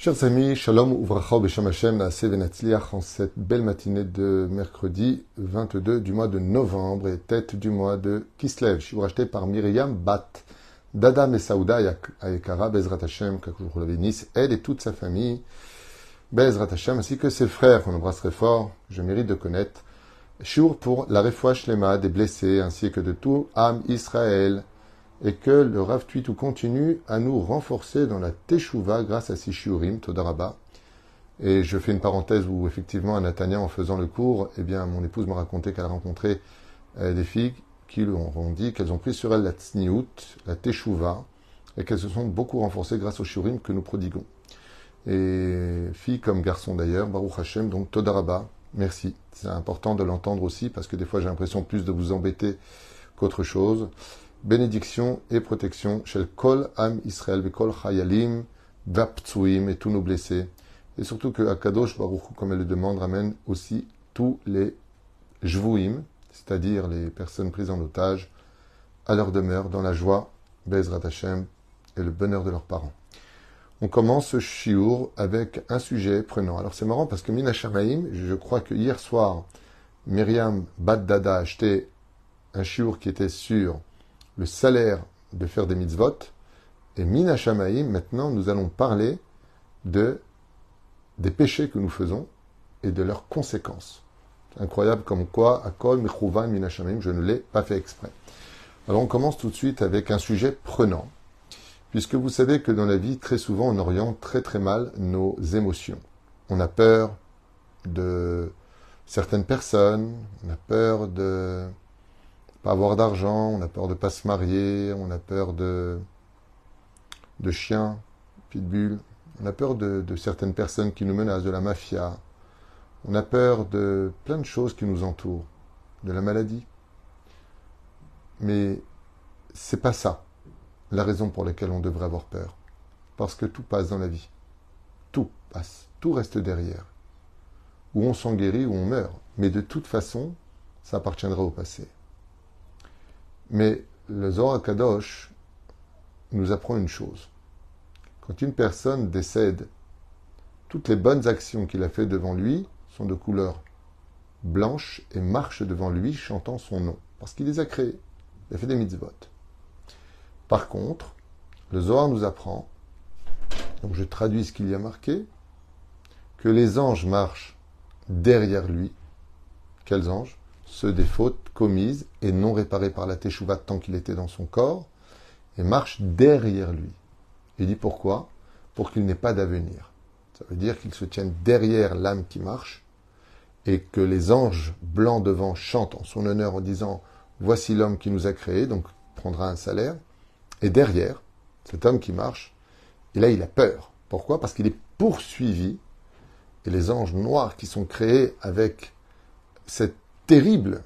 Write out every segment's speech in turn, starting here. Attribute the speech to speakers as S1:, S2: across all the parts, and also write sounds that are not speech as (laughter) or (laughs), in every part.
S1: Chers amis, Shalom Uvracha Besham Hashem en cette belle matinée de mercredi 22 du mois de novembre et tête du mois de Kislev. Je suis racheté par Myriam Bat, Dada et Saouda Bezrat Hashem, elle et toute sa famille, Bezrat Hashem, ainsi que ses frères qu'on embrasse très fort, je mérite de connaître. Shur pour la refouach lema des blessés ainsi que de tout âme Israël et que le Rav Tuitou continue à nous renforcer dans la Teshuvah grâce à ces shiurim, Todaraba. Et je fais une parenthèse où, effectivement, à Natania, en faisant le cours, eh bien, mon épouse m'a raconté qu'elle a rencontré euh, des filles qui lui ont dit qu'elles ont pris sur elles la tsniout, la Teshuvah, et qu'elles se sont beaucoup renforcées grâce aux shiurim que nous prodiguons. Et filles comme garçons d'ailleurs, Baruch Hashem, donc Todaraba, merci. C'est important de l'entendre aussi, parce que des fois j'ai l'impression plus de vous embêter qu'autre chose bénédiction et protection chez Kol Am Israël, Kol Chayalim, Vaptsuim et tous nos blessés. Et surtout que Akadosh Baruch comme elle le demande, ramène aussi tous les Jvuim, c'est-à-dire les personnes prises en otage, à leur demeure dans la joie, Bezrat Hashem, et le bonheur de leurs parents. On commence ce shiur avec un sujet prenant. Alors c'est marrant parce que Mina je crois que hier soir, Myriam Baddada a acheté un shiur qui était sur le salaire de faire des mitzvot. Et Mina Shamaim, maintenant, nous allons parler de, des péchés que nous faisons et de leurs conséquences. incroyable comme quoi, à Kol, Mechouva, Mina Shamaim, je ne l'ai pas fait exprès. Alors on commence tout de suite avec un sujet prenant, puisque vous savez que dans la vie, très souvent, on oriente très très mal nos émotions. On a peur de certaines personnes, on a peur de pas avoir d'argent, on a peur de pas se marier, on a peur de, de chiens, pitbull, on a peur de, certaines personnes qui nous menacent, de la mafia, on a peur de plein de choses qui nous entourent, de la maladie. Mais c'est pas ça la raison pour laquelle on devrait avoir peur. Parce que tout passe dans la vie. Tout passe. Tout reste derrière. Ou on s'en guérit ou on meurt. Mais de toute façon, ça appartiendra au passé. Mais le Zohar Kadosh nous apprend une chose. Quand une personne décède, toutes les bonnes actions qu'il a faites devant lui sont de couleur blanche et marchent devant lui chantant son nom. Parce qu'il les a créées. Il a fait des mitzvot. Par contre, le Zohar nous apprend, donc je traduis ce qu'il y a marqué, que les anges marchent derrière lui. Quels anges? Ceux des fautes commises et non réparées par la Teshuvah tant qu'il était dans son corps, et marche derrière lui. Il dit pourquoi? Pour qu'il n'ait pas d'avenir. Ça veut dire qu'il se tienne derrière l'âme qui marche, et que les anges blancs devant chantent en son honneur en disant Voici l'homme qui nous a créés, donc prendra un salaire, et derrière, cet homme qui marche, et là il a peur. Pourquoi? Parce qu'il est poursuivi, et les anges noirs qui sont créés avec cette terrible.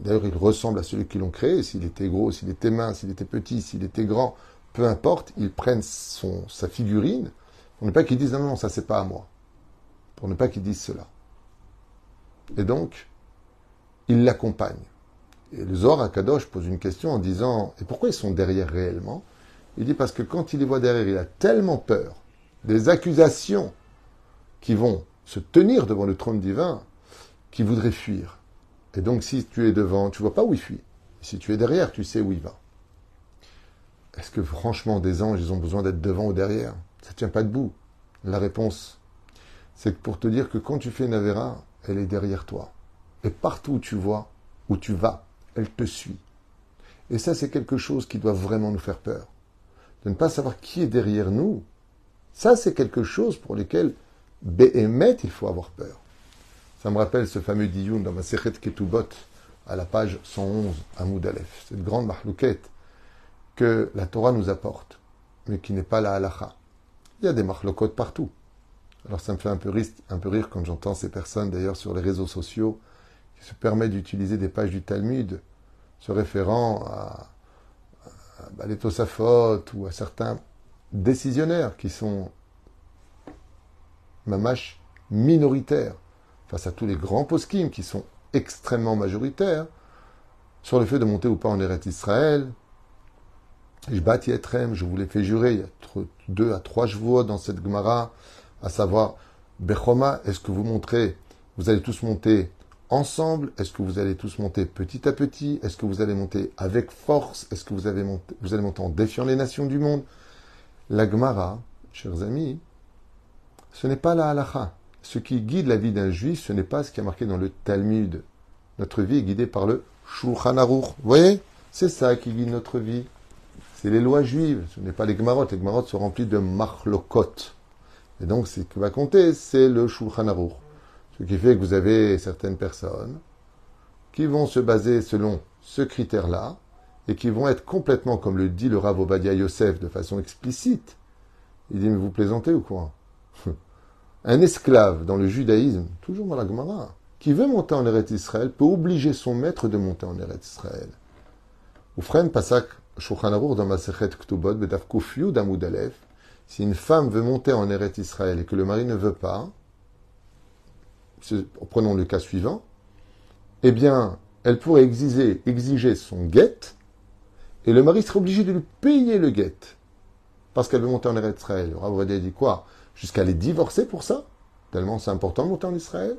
S1: D'ailleurs, il ressemble à celui qui l'ont créé. S'il était gros, s'il était mince, s'il était petit, s'il était grand, peu importe, ils prennent son, sa figurine pour ne pas qu'ils disent non, non, ça c'est pas à moi. Pour ne pas qu'ils disent cela. Et donc, il l'accompagne. Et le Zohar pose une question en disant Et pourquoi ils sont derrière réellement? Il dit Parce que quand il les voit derrière, il a tellement peur des accusations qui vont se tenir devant le trône divin qui voudrait fuir. Et donc, si tu es devant, tu vois pas où il fuit. Si tu es derrière, tu sais où il va. Est-ce que franchement, des anges, ils ont besoin d'être devant ou derrière? Ça ne tient pas debout. La réponse, c'est pour te dire que quand tu fais une elle est derrière toi. Et partout où tu vois, où tu vas, elle te suit. Et ça, c'est quelque chose qui doit vraiment nous faire peur. De ne pas savoir qui est derrière nous, ça, c'est quelque chose pour lequel, Béhémet, il faut avoir peur. Ça me rappelle ce fameux diyun dans ma Sechet Ketubot, à la page 111, à Moudalef. Cette grande mahlouquette que la Torah nous apporte, mais qui n'est pas la halacha. Il y a des mahloukot partout. Alors ça me fait un peu, rire, quand j'entends ces personnes, d'ailleurs, sur les réseaux sociaux, qui se permettent d'utiliser des pages du Talmud se référant à, à, les Tosafot ou à certains décisionnaires qui sont mamash minoritaires face à tous les grands poskim qui sont extrêmement majoritaires sur le fait de monter ou pas en Eretz Israël, Je bâtis Etrem, je vous l'ai fait jurer, il y a deux à trois chevaux dans cette Gemara, à savoir, Bechoma, est-ce que vous montrez, vous allez tous monter ensemble? Est-ce que vous allez tous monter petit à petit? Est-ce que vous allez monter avec force? Est-ce que vous, vous allez monter en défiant les nations du monde? La Gemara, chers amis, ce n'est pas la halacha. Ce qui guide la vie d'un juif, ce n'est pas ce qui est marqué dans le Talmud. Notre vie est guidée par le Shulchan Aruch. Vous voyez? C'est ça qui guide notre vie. C'est les lois juives, ce n'est pas les Gemarot. Les Gemarot sont remplis de machlokot. Et donc, ce qui va compter, c'est le Shulchan Aruch. Ce qui fait que vous avez certaines personnes qui vont se baser selon ce critère-là et qui vont être complètement, comme le dit le Rav Obadia Yosef de façon explicite. Il dit, mais vous plaisantez ou quoi? (laughs) Un esclave dans le judaïsme, toujours dans la Gemara, qui veut monter en Eretz Israël, peut obliger son maître de monter en Eretz Israël. Oufren Pasak Shulchan dans Masechet Ktubot, Bedaf Kufyu Damud si une femme veut monter en Eretz Israël et que le mari ne veut pas, prenons le cas suivant, eh bien, elle pourrait exiger, son guet, et le mari serait obligé de lui payer le guet, parce qu'elle veut monter en Eretz Israël. Rav dit quoi? Jusqu'à les divorcer pour ça Tellement c'est important de monter en Israël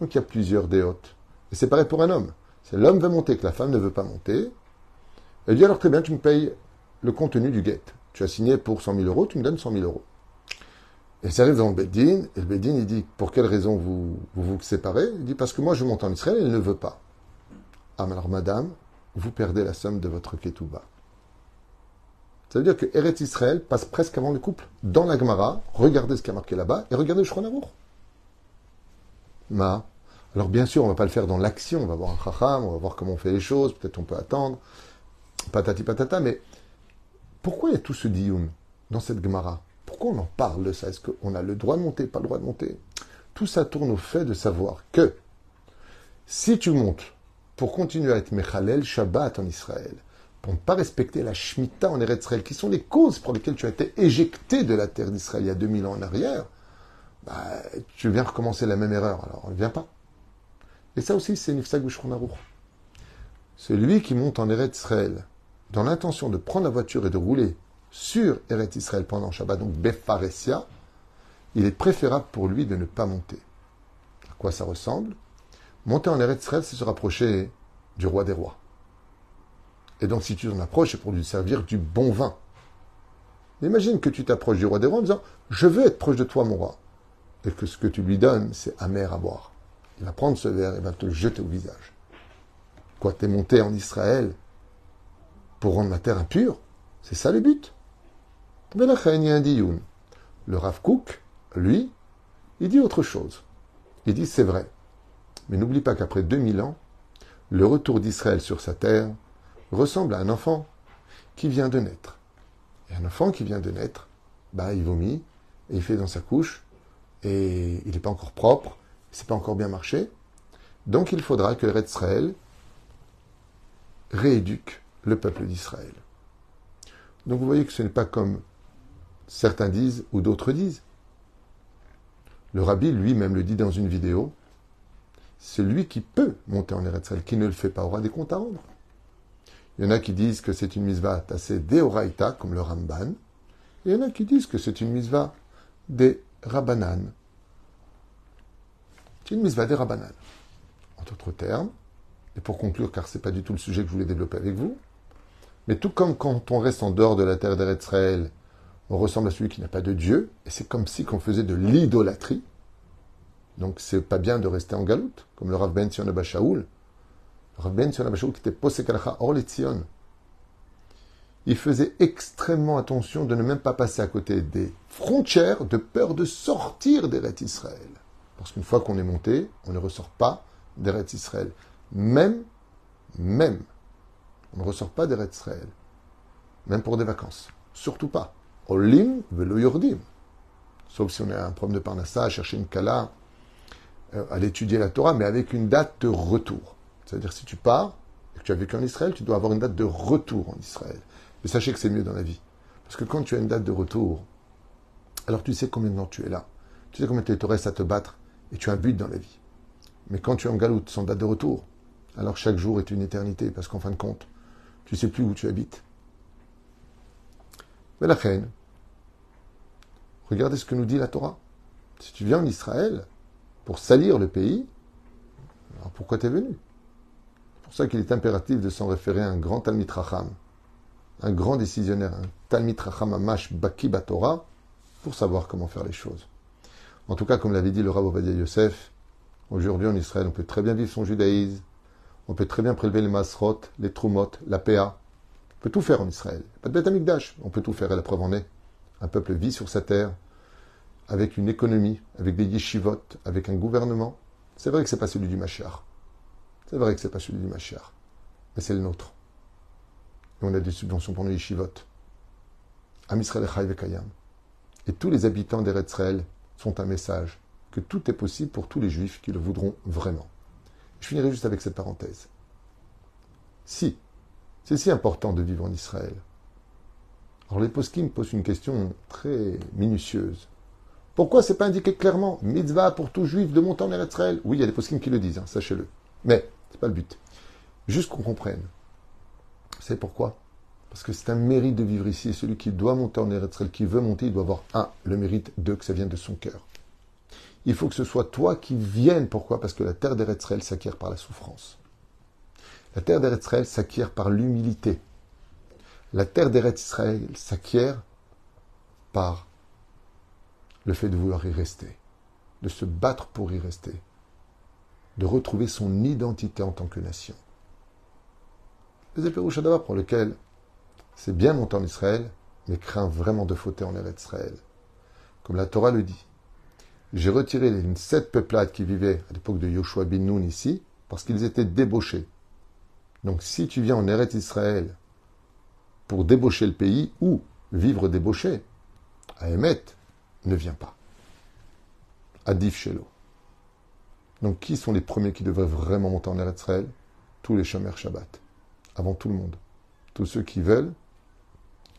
S1: Donc il y a plusieurs déotes. Et c'est pareil pour un homme. C'est l'homme veut monter, que la femme ne veut pas monter. Elle dit alors très bien, tu me payes le contenu du guet. Tu as signé pour 100 000 euros, tu me donnes 100 000 euros. Et ça arrive dans le et le Beddin, il dit, pour quelle raison vous vous, séparez? Il dit, parce que moi je monte en Israël, elle ne veut pas. Ah, mais alors madame, vous perdez la somme de votre ketouba. Ça veut dire que Eretz Israël passe presque avant le couple. Dans la Gemara, regardez ce qui a marqué là-bas, et regardez le Amour. Ma. Alors bien sûr, on ne va pas le faire dans l'action, on va voir un chacham, on va voir comment on fait les choses, peut-être on peut attendre, patati patata, mais pourquoi il y a tout ce dioun dans cette Gemara? Pourquoi on en parle de ça? Est-ce qu'on a le droit de monter, pas le droit de monter? Tout ça tourne au fait de savoir que si tu montes pour continuer à être Mechalel Shabbat en Israël, pour ne pas respecter la Shemitah en Eretz qui sont les causes pour lesquelles tu as été éjecté de la terre d'Israël il y a 2000 ans en arrière, bah, tu viens recommencer la même erreur. Alors, ne viens pas. Et ça aussi, c'est Nifsa Celui qui monte en Eretz dans l'intention de prendre la voiture et de rouler sur Eretz Israël pendant Shabbat, donc Befaresia, il est préférable pour lui de ne pas monter. À quoi ça ressemble? Monter en Eretz Israël, c'est se rapprocher du roi des rois. Et donc, si tu t'en approches, c'est pour lui servir du bon vin. Imagine que tu t'approches du roi des rois en disant Je veux être proche de toi, mon roi. Et que ce que tu lui donnes, c'est amer à boire. Il va prendre ce verre et va te le jeter au visage. Quoi, t'es monté en Israël pour rendre la terre impure? C'est ça le but. Le Rav Kook, lui, il dit autre chose. Il dit c'est vrai. Mais n'oublie pas qu'après 2000 ans, le retour d'Israël sur sa terre ressemble à un enfant qui vient de naître. Et un enfant qui vient de naître, bah, il vomit, et il fait dans sa couche, et il n'est pas encore propre, c'est pas encore bien marché. Donc il faudra que Israël rééduque le peuple d'Israël. Donc vous voyez que ce n'est pas comme certains disent ou d'autres disent. Le rabbi lui-même le dit dans une vidéo. Celui qui peut monter en Eretz qui ne le fait pas, aura des comptes à rendre. Il y en a qui disent que c'est une misva assez deoraita, comme le Ramban. Et il y en a qui disent que c'est une misva des Rabanan. C'est une misva des Rabanan. En d'autres termes, et pour conclure, car ce n'est pas du tout le sujet que je voulais développer avec vous, mais tout comme quand on reste en dehors de la terre d'Eretzraël, on ressemble à celui qui n'a pas de Dieu, et c'est comme si qu'on faisait de l'idolâtrie. Donc c'est pas bien de rester en galoute, comme le Rav Ben Sion Shaoul. Il faisait extrêmement attention de ne même pas passer à côté des frontières de peur de sortir d'Eretz Israël. Parce qu'une fois qu'on est monté, on ne ressort pas d'Eretz Israël. Même, même on ne ressort pas d'Eretz Israël. Même pour des vacances. Surtout pas. Olim velo yordim. Sauf si on a un problème de parnassa, à chercher une kala, euh, à l'étudier la Torah, mais avec une date de retour. C'est-à-dire, si tu pars et que tu as vécu en Israël, tu dois avoir une date de retour en Israël. Et sachez que c'est mieux dans la vie. Parce que quand tu as une date de retour, alors tu sais combien de temps tu es là. Tu sais combien de temps reste à te battre et tu as un but dans la vie. Mais quand tu es en galoute sans date de retour, alors chaque jour est une éternité parce qu'en fin de compte, tu sais plus où tu habites. Mais la reine, regardez ce que nous dit la Torah. Si tu viens en Israël pour salir le pays, alors pourquoi tu es venu? Pour ça qu'il est impératif de s'en référer à un grand Talmid Racham, un grand décisionnaire, un Talmid Racham Amash Baki Torah, pour savoir comment faire les choses. En tout cas, comme l'avait dit le Rav Ovadia Yosef, aujourd'hui en Israël, on peut très bien vivre son judaïsme, on peut très bien prélever les masrot, les trumot, la PA. On peut tout faire en Israël. Pas de bête amigdash. On peut tout faire et la preuve en est. Un peuple vit sur sa terre avec une économie, avec des yeshivot, avec un gouvernement. C'est vrai que c'est pas celui du Machar. C'est vrai que c'est pas celui du Machar. Mais c'est le nôtre. Et on a des subventions pour nos yeshivot. Am Israël Kayam. Et tous les habitants d'Eretzraël sont un message que tout est possible pour tous les juifs qui le voudront vraiment. Je finirai juste avec cette parenthèse. Si c'est si important de vivre en Israël, alors les poskim posent une question très minutieuse. Pourquoi c'est pas indiqué clairement mitzvah pour tout juif de monter en Israël? Oui, il y a des poskim qui le disent, hein, sachez-le. Mais c'est pas le but. Juste qu'on comprenne. Vous savez pourquoi? Parce que c'est un mérite de vivre ici. Celui qui doit monter en Israël, qui veut monter, il doit avoir un, le mérite, deux, que ça vienne de son cœur il faut que ce soit toi qui viennes. Pourquoi? Parce que la terre d'Eretzrel s'acquiert par la souffrance. La terre d'Eretzrel s'acquiert par l'humilité. La terre d'Eretzrel s'acquiert par le fait de vouloir y rester, de se battre pour y rester, de retrouver son identité en tant que nation. Les d'abord pour lequel c'est bien monter en Israël, mais craint vraiment de fauter en Eretzrel. Comme la Torah le dit, j'ai retiré les sept peuplades qui vivaient à l'époque de Yoshua bin Nun ici, parce qu'ils étaient débauchés. Donc si tu viens en Eretz Israël pour débaucher le pays ou vivre débauché, à Emet, ne viens pas. Adif Shelo. Donc, qui sont les premiers qui devraient vraiment monter en Eretz Israël? Tous les Shomer Shabbat, avant tout le monde. Tous ceux qui veulent,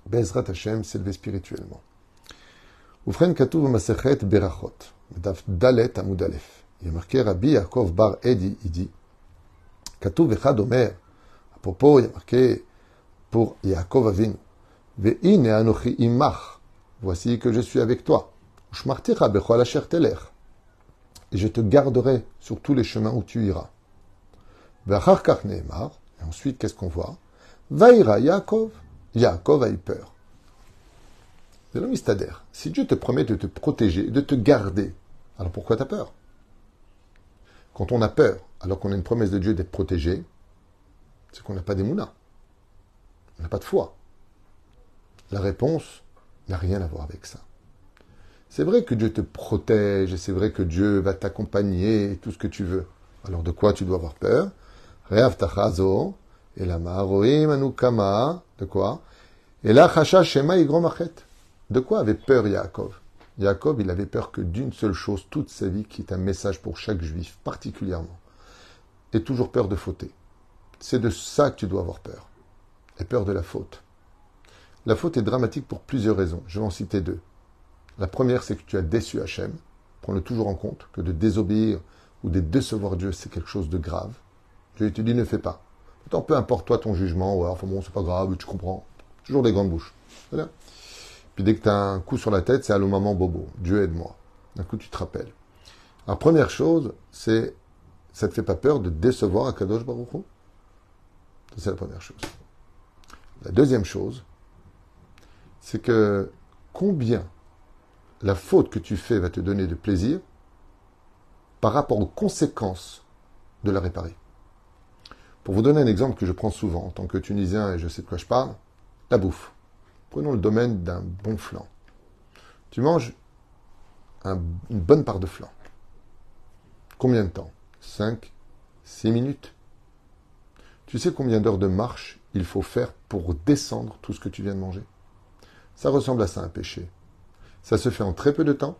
S1: Bezrat Hashem, s'élever spirituellement. Oufren Katuv Masechet Berachot, Dalet Amud Aleph. Il est marqué Rabbi Yaakov Bar Edi, il dit Katuv Echad Omer. À propos, il a marqué pour Yaakov Avinu. Ve'ine Anochi Imach. Voici que je suis avec toi. Ushmarticha Bechol Asher Telech et je te garderai sur tous les chemins où tu iras. Et ensuite, qu'est-ce qu'on voit? Vaïra Yaakov. Yaakov a eu peur. De l'homme Si Dieu te promet de te protéger, de te garder, alors pourquoi t'as peur? Quand on a peur, alors qu'on a une promesse de Dieu d'être protégé, c'est qu'on n'a pas des mounas, On n'a pas de foi. La réponse n'a rien à voir avec ça. C'est vrai que Dieu te protège, et c'est vrai que Dieu va t'accompagner, et tout ce que tu veux. Alors de quoi tu dois avoir peur? De quoi? Et la shema de quoi avait peur Yaakov? Yaakov, il avait peur que d'une seule chose toute sa vie, qui est un message pour chaque juif, particulièrement, et toujours peur de fauter. C'est de ça que tu dois avoir peur. Et peur de la faute. La faute est dramatique pour plusieurs raisons. Je vais en citer deux. La première, c'est que tu as déçu Hachem. Prends-le toujours en compte, que de désobéir ou de décevoir Dieu, c'est quelque chose de grave. Dieu te dit, ne fais pas. Pourtant, peu importe toi ton jugement, ouais, enfin bon, c'est pas grave, tu comprends. Toujours des grandes bouches. Voilà. Puis dès que tu as un coup sur la tête, c'est allô maman bobo, Dieu aide-moi. D'un coup, tu te rappelles. Alors, première chose, c'est ça te fait pas peur de décevoir Akadosh Baruch Hu? C'est la première chose. La deuxième chose, c'est que combien la faute que tu fais va te donner de plaisir par rapport aux conséquences de la réparer. Pour vous donner un exemple que je prends souvent en tant que Tunisien et je sais de quoi je parle, la bouffe. Prenons le domaine d'un bon flan. Tu manges une bonne part de flan. Combien de temps? 5, 6 minutes? Tu sais combien d'heures de marche il faut faire pour descendre tout ce que tu viens de manger? Ça ressemble à ça un péché. Ça se fait en très peu de temps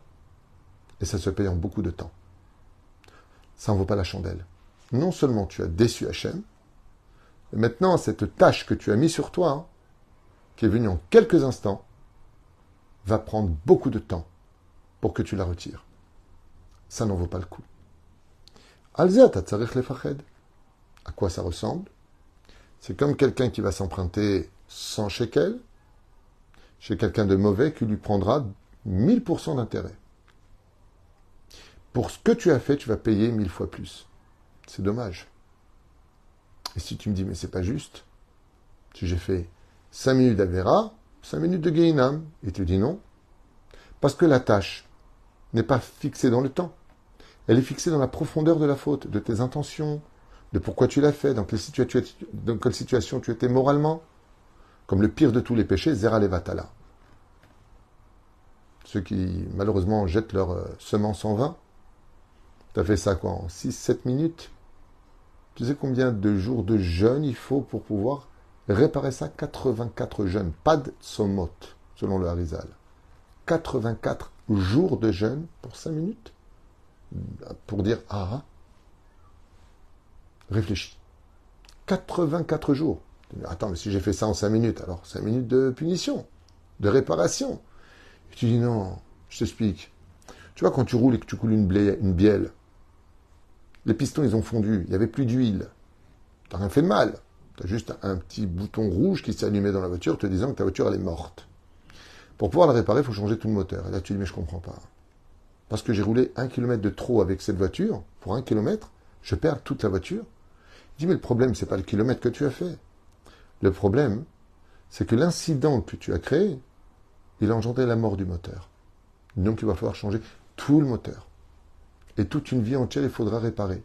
S1: et ça se paye en beaucoup de temps. Ça n'en vaut pas la chandelle. Non seulement tu as déçu Hachem, mais maintenant cette tâche que tu as mis sur toi, hein, qui est venu en quelques instants, va prendre beaucoup de temps pour que tu la retires. Ça n'en vaut pas le coup. À quoi ça ressemble? C'est comme quelqu'un qui va s'emprunter 100 shekels, chez quelqu'un de mauvais qui lui prendra 1000% d'intérêt. Pour ce que tu as fait, tu vas payer mille fois plus. C'est dommage. Et si tu me dis, mais c'est pas juste, si j'ai fait 5 minutes d'Avera, 5 minutes de Geinam, et tu dis non, parce que la tâche n'est pas fixée dans le temps. Elle est fixée dans la profondeur de la faute, de tes intentions, de pourquoi tu l'as fait, dans quelle, situation tu étais moralement. Comme le pire de tous les péchés, Zera Levatala. Ceux qui, malheureusement, jettent leur euh, semence en vain. Tu as fait ça quoi En 6-7 minutes Tu sais combien de jours de jeûne il faut pour pouvoir réparer ça? 84 jeûnes. Pas de somot, selon le Harizal. 84 jours de jeûne pour 5 minutes? Pour dire ah, réfléchis. 84 jours. Attends, mais si j'ai fait ça en 5 minutes, alors 5 minutes de punition, de réparation. Et tu dis non, je t'explique. Tu vois, quand tu roules et que tu coules une, bielle, les pistons, ils ont fondu, il n'y avait plus d'huile. T'as rien fait de mal. Tu as juste un petit bouton rouge qui allumé dans la voiture te disant que ta voiture, elle est morte. Pour pouvoir la réparer, il faut changer tout le moteur. Et là, tu dis, mais je comprends pas. Parce que j'ai roulé un kilomètre de trop avec cette voiture, pour un kilomètre, je perds toute la voiture. Il dit, mais le problème, c'est pas le kilomètre que tu as fait. Le problème, c'est que l'incident que tu as créé, il a engendré la mort du moteur. Donc il va falloir changer tout le moteur. Et toute une vie entière, il faudra réparer.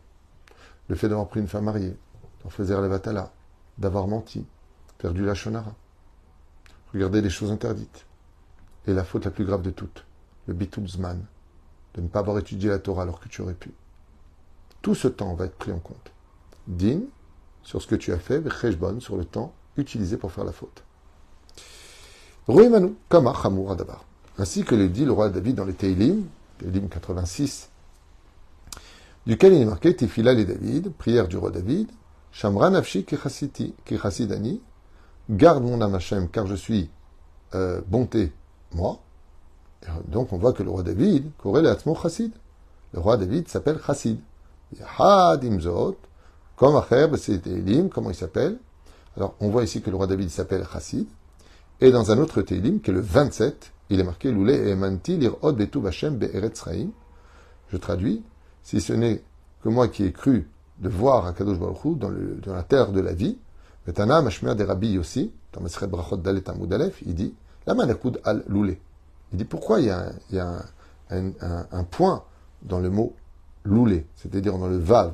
S1: Le fait d'avoir pris une femme mariée, d'en faire les vatala, d'avoir menti, faire du lachonara, regarder les choses interdites, et la faute la plus grave de toutes, le bitulzman, de ne pas avoir étudié la Torah alors que tu aurais pu. Tout ce temps va être pris en compte. Din, sur ce que tu as fait, Cheshbon, sur le temps utilisé pour faire la faute. Ruimanu, Kama Chamour Adabar. Ainsi que le dit le roi David dans les Teilim, Teilim 86, duquel il est marqué Tefila et David, prière du roi David, Shamra Nafshi Kichasidani, garde mon âme car je suis euh, bonté moi. donc on voit que le roi David, Korelatzmo Chassid. Le roi David s'appelle Chassid. Yahad Imzot, comme Acher, c'est Elim, comment il s'appelle? Alors on voit ici que le roi David s'appelle Chassid. Et dans un autre Télim, qui est le 27, il est marqué Loulé et Emanti lirod betu Hashem be'eretz Je traduis, si ce n'est que moi qui ai cru de voir Akadosh Baruch Hu dans, la terre de la vie, aussi, dans il dit la Manakoud al loulé. Il dit pourquoi il y a, un, point dans le mot loulé, c'est-à-dire dans le vav?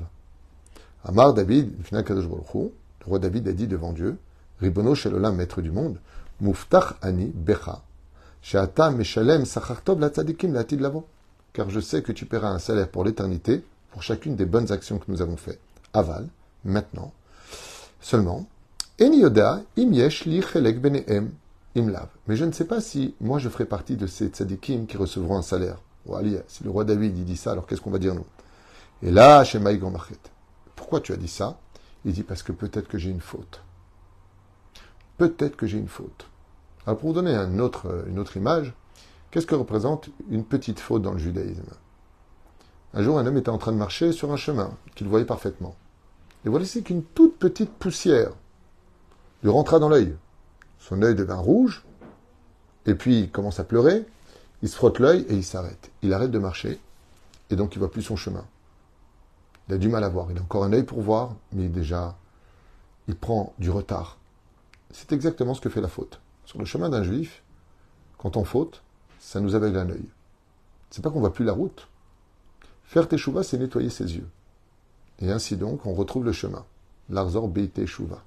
S1: Amar David, le roi David a dit devant Dieu, Ribono Shelolam, maître du monde, Muftach ani becha, Sheata meshalem sachartov la tzadikim la lavo. Car je sais que tu paieras un salaire pour l'éternité, pour chacune des bonnes actions que nous avons faites. Aval, maintenant. Seulement, Enioda im yesh li chelek benehem lave. Mais je ne sais pas si moi je ferai partie de ces tzadikim qui recevront un salaire. si le roi David il dit ça, alors qu'est-ce qu'on va dire nous? Et là, chez Maïgon pourquoi tu as dit ça? Il dit parce que peut-être que j'ai une faute. Peut-être que j'ai une faute. Alors pour vous donner autre, une autre image, qu'est-ce que représente une petite faute dans le judaïsme? Un jour, un homme était en train de marcher sur un chemin qu'il voyait parfaitement. Et voici qu'une toute petite poussière lui rentra dans l'œil. Son œil devint rouge, et puis il commence à pleurer, il se frotte l'œil et il s'arrête. Il arrête de marcher, et donc il voit plus son chemin. Il a du mal à voir. Il a encore un œil pour voir, mais déjà, il prend du retard. C'est exactement ce que fait la faute. Sur le chemin d'un juif, quand on faute, ça nous aveugle un œil. C'est pas qu'on voit plus la route. Faire teshuva, c'est nettoyer ses yeux. Et ainsi donc, on retrouve le chemin. L'arzor teshuva.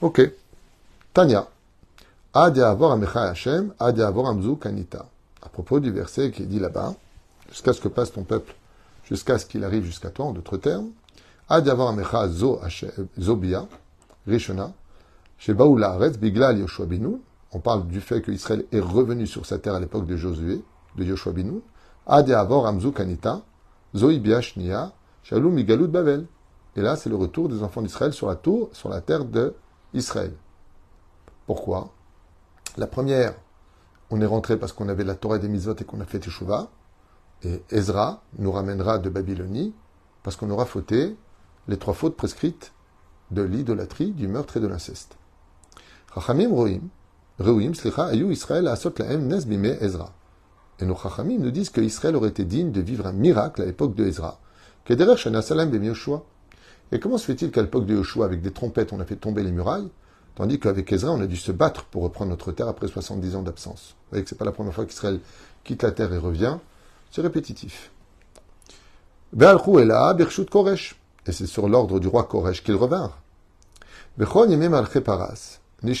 S1: Ok. Tanya. Kanita. À propos du verset qui est dit là-bas, jusqu'à ce que passe ton peuple, jusqu'à ce qu'il arrive jusqu'à toi, en d'autres termes, ad avoir zo rishona, shebaou laaretz biglal Yoshua binu. On parle du fait qu'Israël est revenu sur sa terre à l'époque de Josué, de Yoshua binu. Ad avoir amzu kanita, zoibia shnia, shalom migalut bavel. Et là, c'est le retour des enfants d'Israël sur la tour, sur la terre de Israël. Pourquoi? La première, on est rentré parce qu'on avait la Torah des Mitzvot et qu'on a fait Teshuvah. Et Ezra nous ramènera de Babylonie parce qu'on aura fauté les trois fautes prescrites de l'idolâtrie, du meurtre et de l'inceste. Rachamim Rohim, Reuim, Slicha, Ayu, Israël, Asot, Laem, Nes, Bime, Ezra. Et nos Chachamim nous disent qu'Israël aurait été digne de vivre un miracle à l'époque de Ezra. Kederer, Shana, Salam, Bem, Yoshua. Et comment se fait-il qu'à l'époque de Yoshua, avec des trompettes, on a fait tomber les murailles, tandis qu'avec Ezra, on a dû se battre pour reprendre notre terre après 70 ans d'absence Vous voyez que c'est pas la première fois qu'Israël quitte la terre et revient. C'est répétitif. Et c'est sur l'ordre du roi Koresh qu'ils revinrent. Et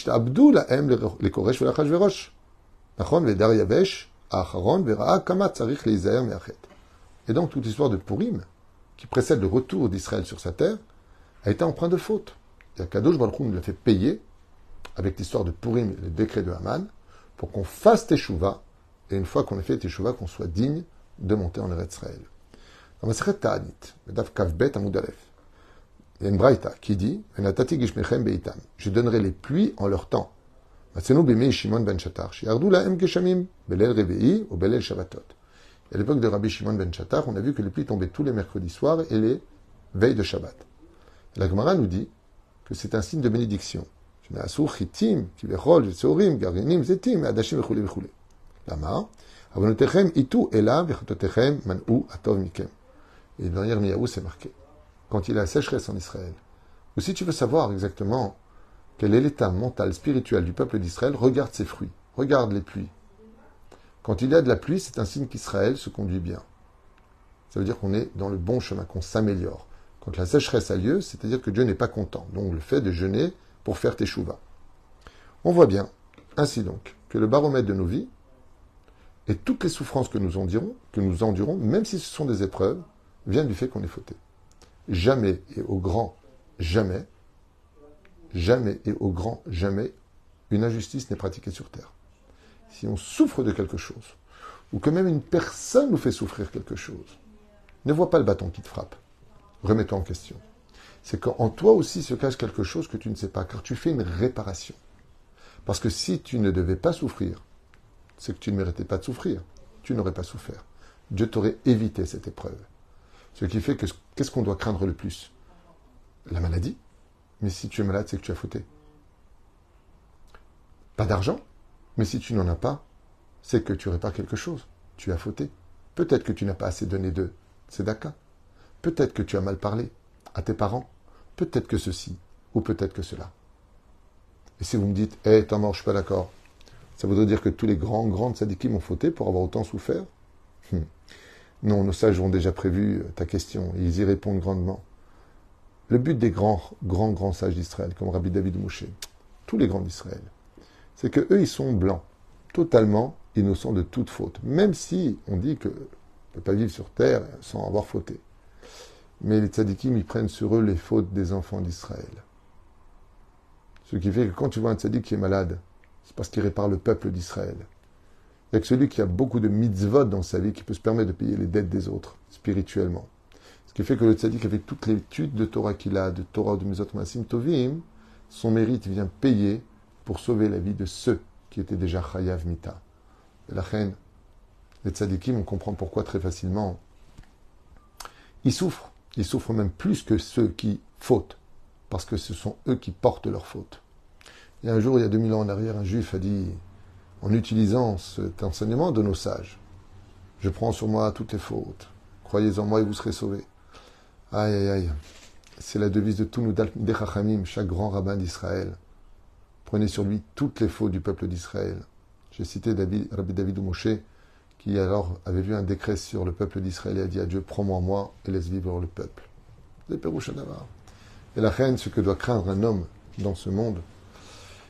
S1: donc toute l'histoire de Purim, qui précède le retour d'Israël sur sa terre, a été empreinte de faute. Kadosh Baruch Hu l'a fait payer avec l'histoire de Purim et le décret de Haman pour qu'on fasse Teshuvah et une fois qu'on a fait Teshuvah, qu'on soit digne de monter en Eretz Israël. Dans Medav Kavbet Amud Aleph, il y a une braïta qui dit Je donnerai les pluies en leur temps. Ben. À l'époque de Rabbi Shimon ben Shatar, on a vu que les pluies tombaient tous les mercredis soirs et les veilles de Shabbat. La Gemara nous dit que c'est un signe de bénédiction. Lama. Et dans Yirmiyahu, c'est marqué. Quand il y a la sécheresse en Israël, ou si tu veux savoir exactement quel est l'état mental, spirituel du peuple d'Israël, regarde ses fruits, regarde les pluies. Quand il y a de la pluie, c'est un signe qu'Israël se conduit bien. Ça veut dire qu'on est dans le bon chemin, qu'on s'améliore. Quand la sécheresse a lieu, c'est-à-dire que Dieu n'est pas content. Donc le fait de jeûner pour faire tes chouvas. On voit bien, ainsi donc, que le baromètre de nos vies et toutes les souffrances que nous endurons, que nous endurons, même si ce sont des épreuves, viennent du fait qu'on est fauté. Jamais et au grand jamais, jamais et au grand jamais, une injustice n'est pratiquée sur terre. Si on souffre de quelque chose, ou que même une personne nous fait souffrir quelque chose, ne vois pas le bâton qui te frappe. Remets-toi en question. C'est qu'en toi aussi se cache quelque chose que tu ne sais pas, car tu fais une réparation. Parce que si tu ne devais pas souffrir, c'est que tu ne méritais pas de souffrir. Tu n'aurais pas souffert. Dieu t'aurait évité cette épreuve. Ce qui fait que qu'est-ce qu'on doit craindre le plus? La maladie. Mais si tu es malade, c'est que tu as fauté. Pas d'argent. Mais si tu n'en as pas, c'est que tu répares quelque chose. Tu as fauté. Peut-être que tu n'as pas assez donné de tzedaka. Peut-être que tu as mal parlé à tes parents. Peut-être que ceci ou peut-être que cela. Et si vous me dites, hé, hey, t'en je suis pas d'accord, ça voudrait dire que tous les grands, grands sadikim ont fauté pour avoir autant souffert. Non, nos sages ont déjà prévu ta question, ils y répondent grandement. Le but des grands, grands, grands sages d'Israël, comme Rabbi David Moshe, tous les grands d'Israël, c'est que eux, ils sont blancs, totalement innocents de toute faute, même si on dit que ne peut pas vivre sur terre sans avoir fauté. Mais les tzadikim, ils prennent sur eux les fautes des enfants d'Israël. Ce qui fait que quand tu vois un tzadik qui est malade, c'est parce qu'il répare le peuple d'Israël. Il n'y a que celui qui a beaucoup de mitzvot dans sa vie qui peut se permettre de payer les dettes des autres, spirituellement. Ce qui fait que le tzaddik, avec toute l'étude de Torah qu'il a, de Torah de Mezot Masim Tovim, son mérite vient payer pour sauver la vie de ceux qui étaient déjà chayav mita. Et la reine, les tzaddikim, on comprend pourquoi très facilement. Ils souffrent. Ils souffrent même plus que ceux qui fautent, parce que ce sont eux qui portent leurs fautes. Et un jour, il y a 2000 ans en arrière, un juif a dit en utilisant cet enseignement de nos sages. Je prends sur moi toutes les fautes. Croyez en moi et vous serez sauvés. Aïe, aïe, aïe. C'est la devise de tous nous chaque grand rabbin d'Israël. Prenez sur lui toutes les fautes du peuple d'Israël. J'ai cité David, Rabbi David Moshe, qui alors avait vu un décret sur le peuple d'Israël et a dit à Dieu, prends-moi moi et laisse vivre le peuple. Et la reine, ce que doit craindre un homme dans ce monde,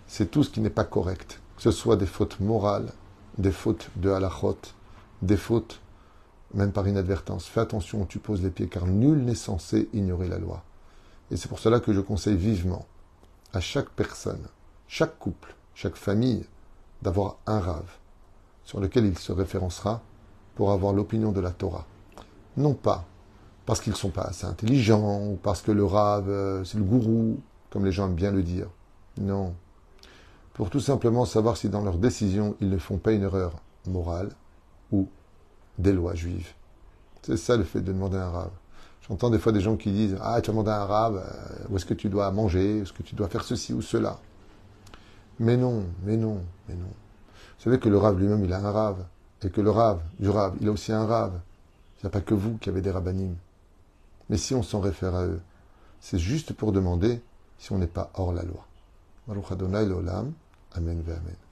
S1: c'est tout ce qui n'est pas correct que ce soit des fautes morales, des fautes de halachot, des fautes même par inadvertance. Fais attention où tu poses les pieds, car nul n'est censé ignorer la loi. Et c'est pour cela que je conseille vivement à chaque personne, chaque couple, chaque famille, d'avoir un rave sur lequel il se référencera pour avoir l'opinion de la Torah. Non pas parce qu'ils ne sont pas assez intelligents ou parce que le rave, euh, c'est le gourou, comme les gens aiment bien le dire. Non pour tout simplement savoir si dans leurs décisions, ils ne font pas une erreur morale ou des lois juives. C'est ça le fait de demander un rave. J'entends des fois des gens qui disent Ah, tu as demandé un rave, euh, où est-ce que tu dois manger, est-ce que tu dois faire ceci ou cela? Mais non, mais non, mais non. Vous savez que le rave lui-même, il a un rave. Et que le rave, du rave, il a aussi un rave. Il n'y a pas que vous qui avez des rabbinim. Mais si on s'en réfère à eux, c'est juste pour demander si on n'est pas hors la loi. Amen Amen.